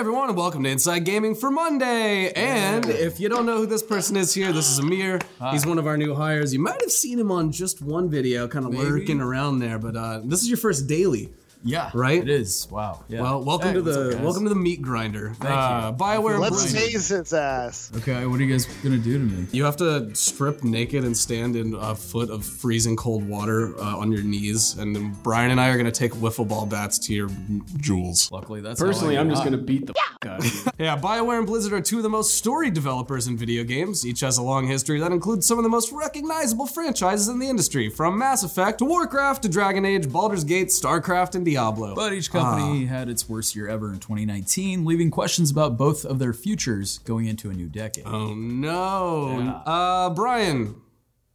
everyone, and welcome to Inside Gaming for Monday. And if you don't know who this person is here, this is Amir. He's one of our new hires. You might have seen him on just one video, kind of lurking around there, but uh, this is your first daily. Yeah, Right? It is. Wow. Yeah. Well, welcome Hey, to the up, welcome to the meat grinder. Thank uh, you. Bioware and Blizzard. Let's Blizzard. tease its ass. Okay, what are you guys gonna do to me? You have to strip naked and stand in a foot of freezing cold water uh, on your knees, and then Brian and I are gonna take wiffle ball bats to your jewels. Luckily, that's Personally, how I I'm just gonna beat the f- out of you. Yeah, BioWare and Blizzard are two of the most storied developers in video games. Each has a long history that includes some of the most recognizable franchises in the industry, from Mass Effect to Warcraft to Dragon Age, Baldur's Gate, StarCraft, and Diablo. But each company had its worst year ever in 2019, leaving questions about both of their futures going into a new decade. oh no. Yeah. Uh, Brian,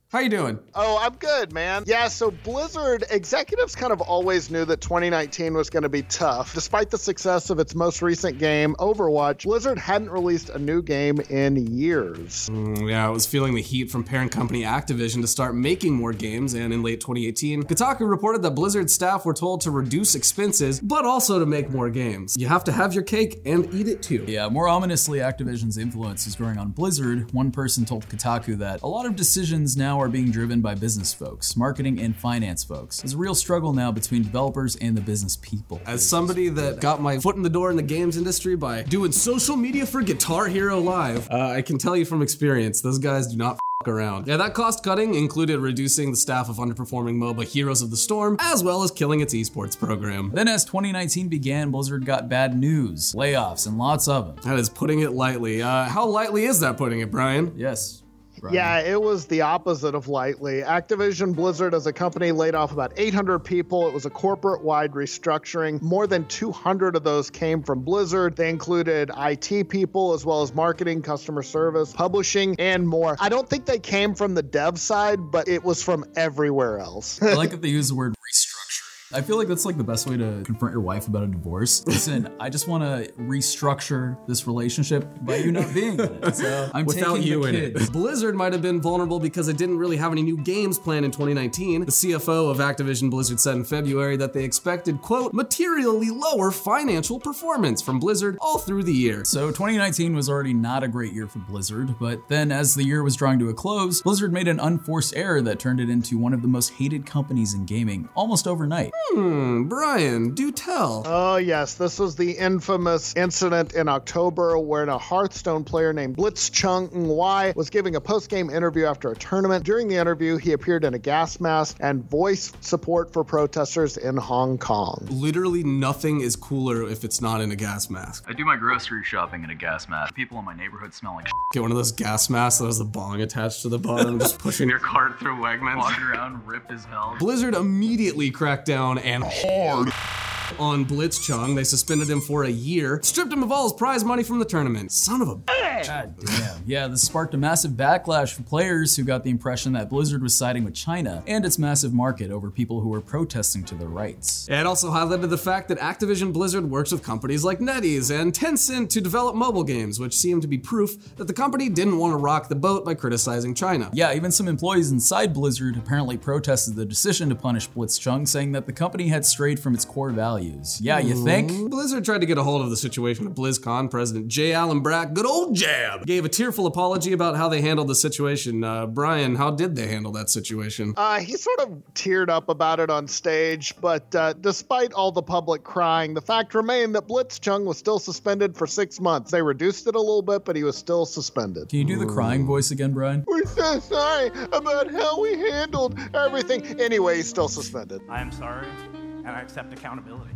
how you doing? Oh, I'm good, man. Yeah, so Blizzard executives kind of always knew that 2019 was going to be tough. Despite the success of its most recent game, Overwatch, Blizzard hadn't released a new game in years. Mm, yeah, I was feeling the heat from parent company Activision to start making more games, and in late 2018, Kotaku reported that Blizzard staff were told to reduce expenses, but also to make more games. You have to have your cake and eat it too. Yeah, more ominously, Activision's influence is growing on Blizzard. One person told Kotaku that a lot of decisions now are being driven by business folks, marketing and finance folks. There's a real struggle now between developers and the business people. As somebody that got my foot in the door in the games industry by doing social media for Guitar Hero Live, uh, I can tell you from experience, those guys do not f around. Yeah, that cost cutting included reducing the staff of underperforming MOBA Heroes of the Storm, as well as killing its esports program. Then, as 2019 began, Blizzard got bad news, layoffs, and lots of them. That is putting it lightly. Uh, how lightly is that putting it, Brian? Yes. Brian. Yeah, it was the opposite of lightly. Activision Blizzard as a company laid off about 800 people. It was a corporate wide restructuring. More than 200 of those came from Blizzard. They included IT people as well as marketing, customer service, publishing, and more. I don't think they came from the dev side, but it was from everywhere else. I like that they use the word. I feel like that's like the best way to confront your wife about a divorce. Listen, I just want to restructure this relationship by you not being in it. So I'm Without taking you the in it. Blizzard might have been vulnerable because it didn't really have any new games planned in 2019. The CFO of Activision Blizzard said in February that they expected, quote, materially lower financial performance from Blizzard all through the year. So 2019 was already not a great year for Blizzard, but then as the year was drawing to a close, Blizzard made an unforced error that turned it into one of the most hated companies in gaming almost overnight. Hmm, Brian, do tell. Oh, yes. This was the infamous incident in October when a Hearthstone player named Blitz Chung Wai was giving a post game interview after a tournament. During the interview, he appeared in a gas mask and voiced support for protesters in Hong Kong. Literally nothing is cooler if it's not in a gas mask. I do my grocery shopping in a gas mask. People in my neighborhood smell like Get one of those gas masks that has the bong attached to the bottom, just pushing your cart through Wegmans. walking around ripped as hell. Blizzard immediately cracked down and hard on Blitz Blitzchung. They suspended him for a year, stripped him of all his prize money from the tournament. Son of a God damn. Yeah, this sparked a massive backlash from players who got the impression that Blizzard was siding with China and its massive market over people who were protesting to their rights. It also highlighted the fact that Activision Blizzard works with companies like NetEase and Tencent to develop mobile games, which seemed to be proof that the company didn't want to rock the boat by criticizing China. Yeah, even some employees inside Blizzard apparently protested the decision to punish Blitz Blitzchung, saying that the company had strayed from its core values. Yeah, you think? Blizzard tried to get a hold of the situation at BlizzCon. President J. Allen Brack, good old jab, gave a tearful apology about how they handled the situation. Uh, Brian, how did they handle that situation? Uh, he sort of teared up about it on stage, but uh, despite all the public crying, the fact remained that Blitzchung was still suspended for six months. They reduced it a little bit, but he was still suspended. Can you do the crying voice again, Brian? We're so sorry about how we handled everything. Anyway, he's still suspended. I am sorry, and I accept accountability.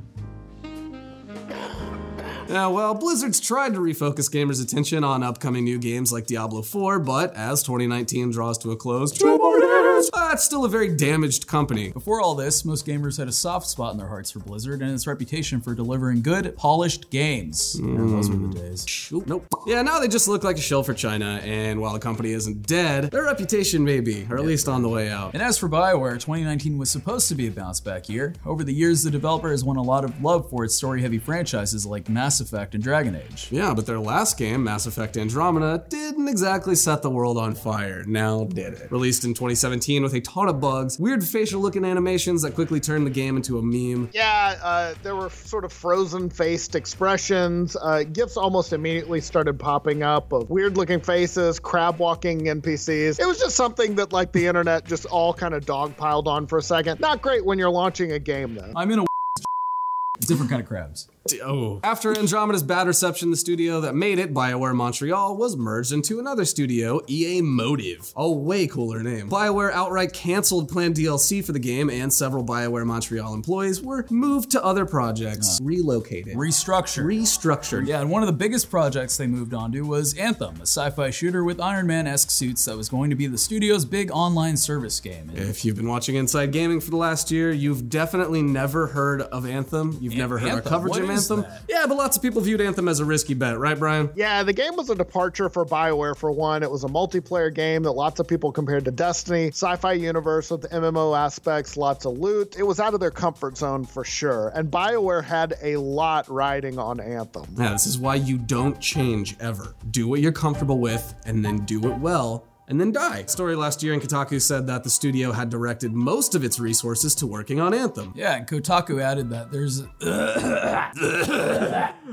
Yeah, well, Blizzard's tried to refocus gamers' attention on upcoming new games like Diablo 4, but as 2019 draws to a close, uh, it's still a very damaged company. Before all this, most gamers had a soft spot in their hearts for Blizzard and its reputation for delivering good, polished games. And those were the days. Oop, nope. Yeah, now they just look like a shill for China, and while the company isn't dead, their reputation may be, or at least on the way out. And as for BioWare, 2019 was supposed to be a bounce back year. Over the years, the developer has won a lot of love for its story heavy franchises like Mass Mass Effect and Dragon Age. Yeah, but their last game, Mass Effect Andromeda, didn't exactly set the world on fire. Now did it? Released in 2017 with a ton of bugs, weird facial looking animations that quickly turned the game into a meme. Yeah, uh, there were sort of frozen faced expressions. Uh, GIFs almost immediately started popping up of weird looking faces, crab walking NPCs. It was just something that, like, the internet just all kind of dogpiled on for a second. Not great when you're launching a game, though. I'm in a different kind of crabs. Oh. After Andromeda's bad reception, the studio that made it, BioWare Montreal, was merged into another studio, EA Motive. A way cooler name. BioWare outright canceled planned DLC for the game, and several BioWare Montreal employees were moved to other projects, relocated, Restructured. restructured. Yeah, and one of the biggest projects they moved on to was Anthem, a sci fi shooter with Iron Man esque suits that was going to be the studio's big online service game. And If you've been watching Inside Gaming for the last year, you've definitely never heard of Anthem. You've never heard our Anthem? coverage What of is Anthem. that? Yeah, but lots of people viewed Anthem as a risky bet, right, Brian? Yeah, the game was a departure for BioWare for one. It was a multiplayer game that lots of people compared to Destiny, sci fi universe with MMO aspects, lots of loot. It was out of their comfort zone for sure. And BioWare had a lot riding on Anthem. Yeah, this is why you don't change ever. Do what you're comfortable with and then do it well and then die. Story last year in Kotaku said that the studio had directed most of its resources to working on Anthem. Yeah, and Kotaku added that there's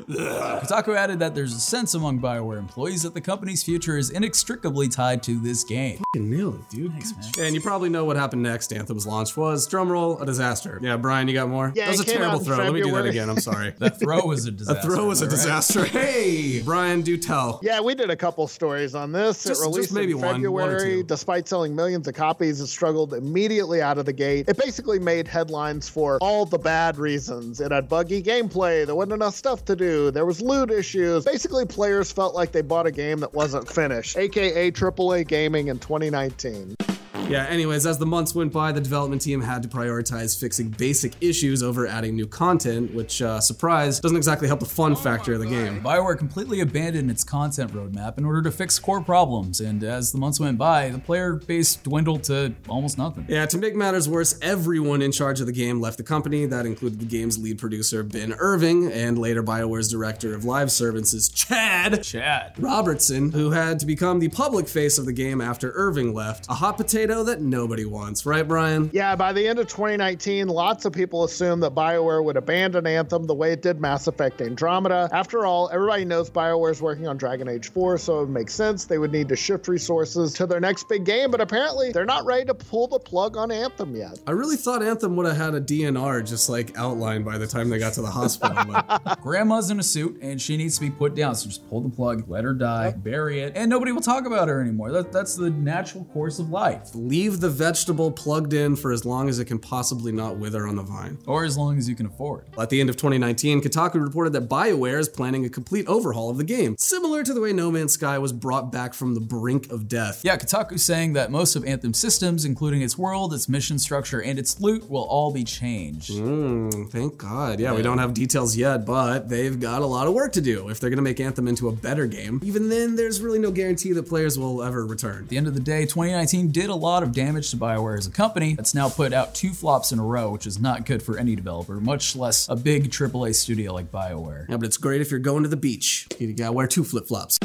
Kotaku added that there's a sense among BioWare employees that the company's future is inextricably tied to this game. Fucking nailed it, dude. And you probably know what happened next. Anthem's launch was drumroll a disaster. Yeah, Brian, you got more? Yeah, that was a terrible out in throw. Let me do that again. I'm sorry. That throw was a disaster. A throw was a am right? disaster. Hey, Brian, do tell. Yeah, we did a couple stories on this. Just- it released maybe in one, one or February. two. Despite selling millions of copies, it struggled immediately out of the gate. It basically made headlines for all the bad reasons. It had buggy gameplay, there wasn't enough stuff to do, there was loot issues. Basically, players felt like they bought a game that wasn't finished, aka AAA gaming in 2019. Yeah, anyways, as the months went by, the development team had to prioritize fixing basic issues over adding new content, which, uh, surprise, doesn't exactly help the fun factor of the game. BioWare completely abandoned its content roadmap in order to fix core problems, and as the months went by, the player base dwindled to almost nothing. Yeah, to make matters worse, everyone in charge of the game left the company. That included the game's lead producer, Ben Irving, and later BioWare's director of live services, Chad Chad. Robertson, who had to become the public face of the game after Irving left. A hot potato that nobody wants, right, Brian? Yeah, by the end of 2019, lots of people assumed that BioWare would abandon Anthem the way it did Mass Effect Andromeda. After all, everybody knows BioWare's working on Dragon Age 4, so it makes sense they would need to shift resources to their next big game, but apparently they're not ready to pull the plug on Anthem yet. I really thought Anthem would have had a DNR just like outlined by the time they got to the hospital. but- Grandma's in a suit and she needs to be put down, so just pull the plug, let her die, bury it, and nobody will talk about her anymore. That, that's the natural course of life. Leave the vegetable plugged in for as long as it can possibly not wither on the vine. Or as long as you can afford. At the end of 2019, Kotaku reported that BioWare is planning a complete overhaul of the game, similar to the way No Man's Sky was brought back from the brink of death. Yeah, Kotaku's saying that most of Anthem's systems, including its world, its mission structure, and its loot, will all be changed. Mm, thank God. Yeah, we don't have details yet, but they've got a lot of work to do if they're going to make Anthem into a better game. Even then, there's really no guarantee that players will ever return. At the end of the day, 2019 did a lot of damage to BioWare as a company that's now put out two flops in a row, which is not good for any developer, much less a big AAA studio like BioWare. Yeah, but it's great if you're going to the beach. You gotta wear two flip flops.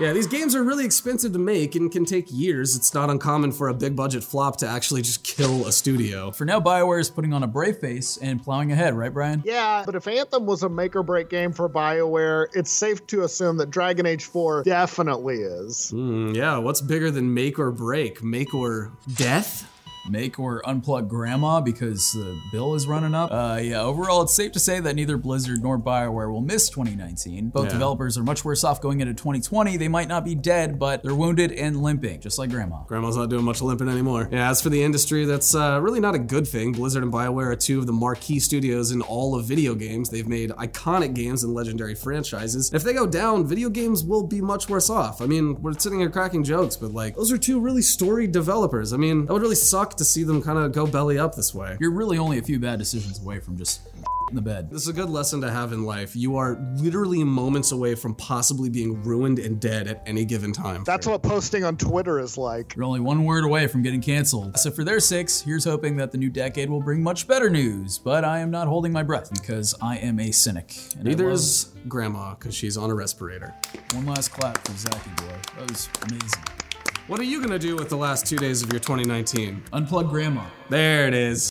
Yeah, these games are really expensive to make and can take years. It's not uncommon for a big budget flop to actually just kill a studio. For now, BioWare is putting on a brave face and plowing ahead, right, Brian? Yeah, but if Anthem was a make or break game for BioWare, it's safe to assume that Dragon Age 4 definitely is. Hmm, yeah, what's bigger than make or break? Make or death? Make or unplug grandma because the bill is running up. Uh, yeah, overall, it's safe to say that neither Blizzard nor BioWare will miss 2019. Both Yeah. developers are much worse off going into 2020. They might not be dead, but they're wounded and limping, just like grandma. Grandma's not doing much limping anymore. Yeah, as for the industry, that's uh, really not a good thing. Blizzard and BioWare are two of the marquee studios in all of video games. They've made iconic games and legendary franchises. If they go down, video games will be much worse off. I mean, we're sitting here cracking jokes, but like, those are two really storied developers. I mean, that would really suck to see them kind of go belly up this way. You're really only a few bad decisions away from just in the bed. This is a good lesson to have in life. You are literally moments away from possibly being ruined and dead at any given time. That's what posting on Twitter is like. You're only one word away from getting canceled. So for their sakes, here's hoping that the new decade will bring much better news. But I am not holding my breath because I am a cynic. And Neither love- is Grandma, because she's on a respirator. One last clap for Zachy boy. That was amazing. What are you gonna do with the last two days of your 2019? Unplug grandma. There it is.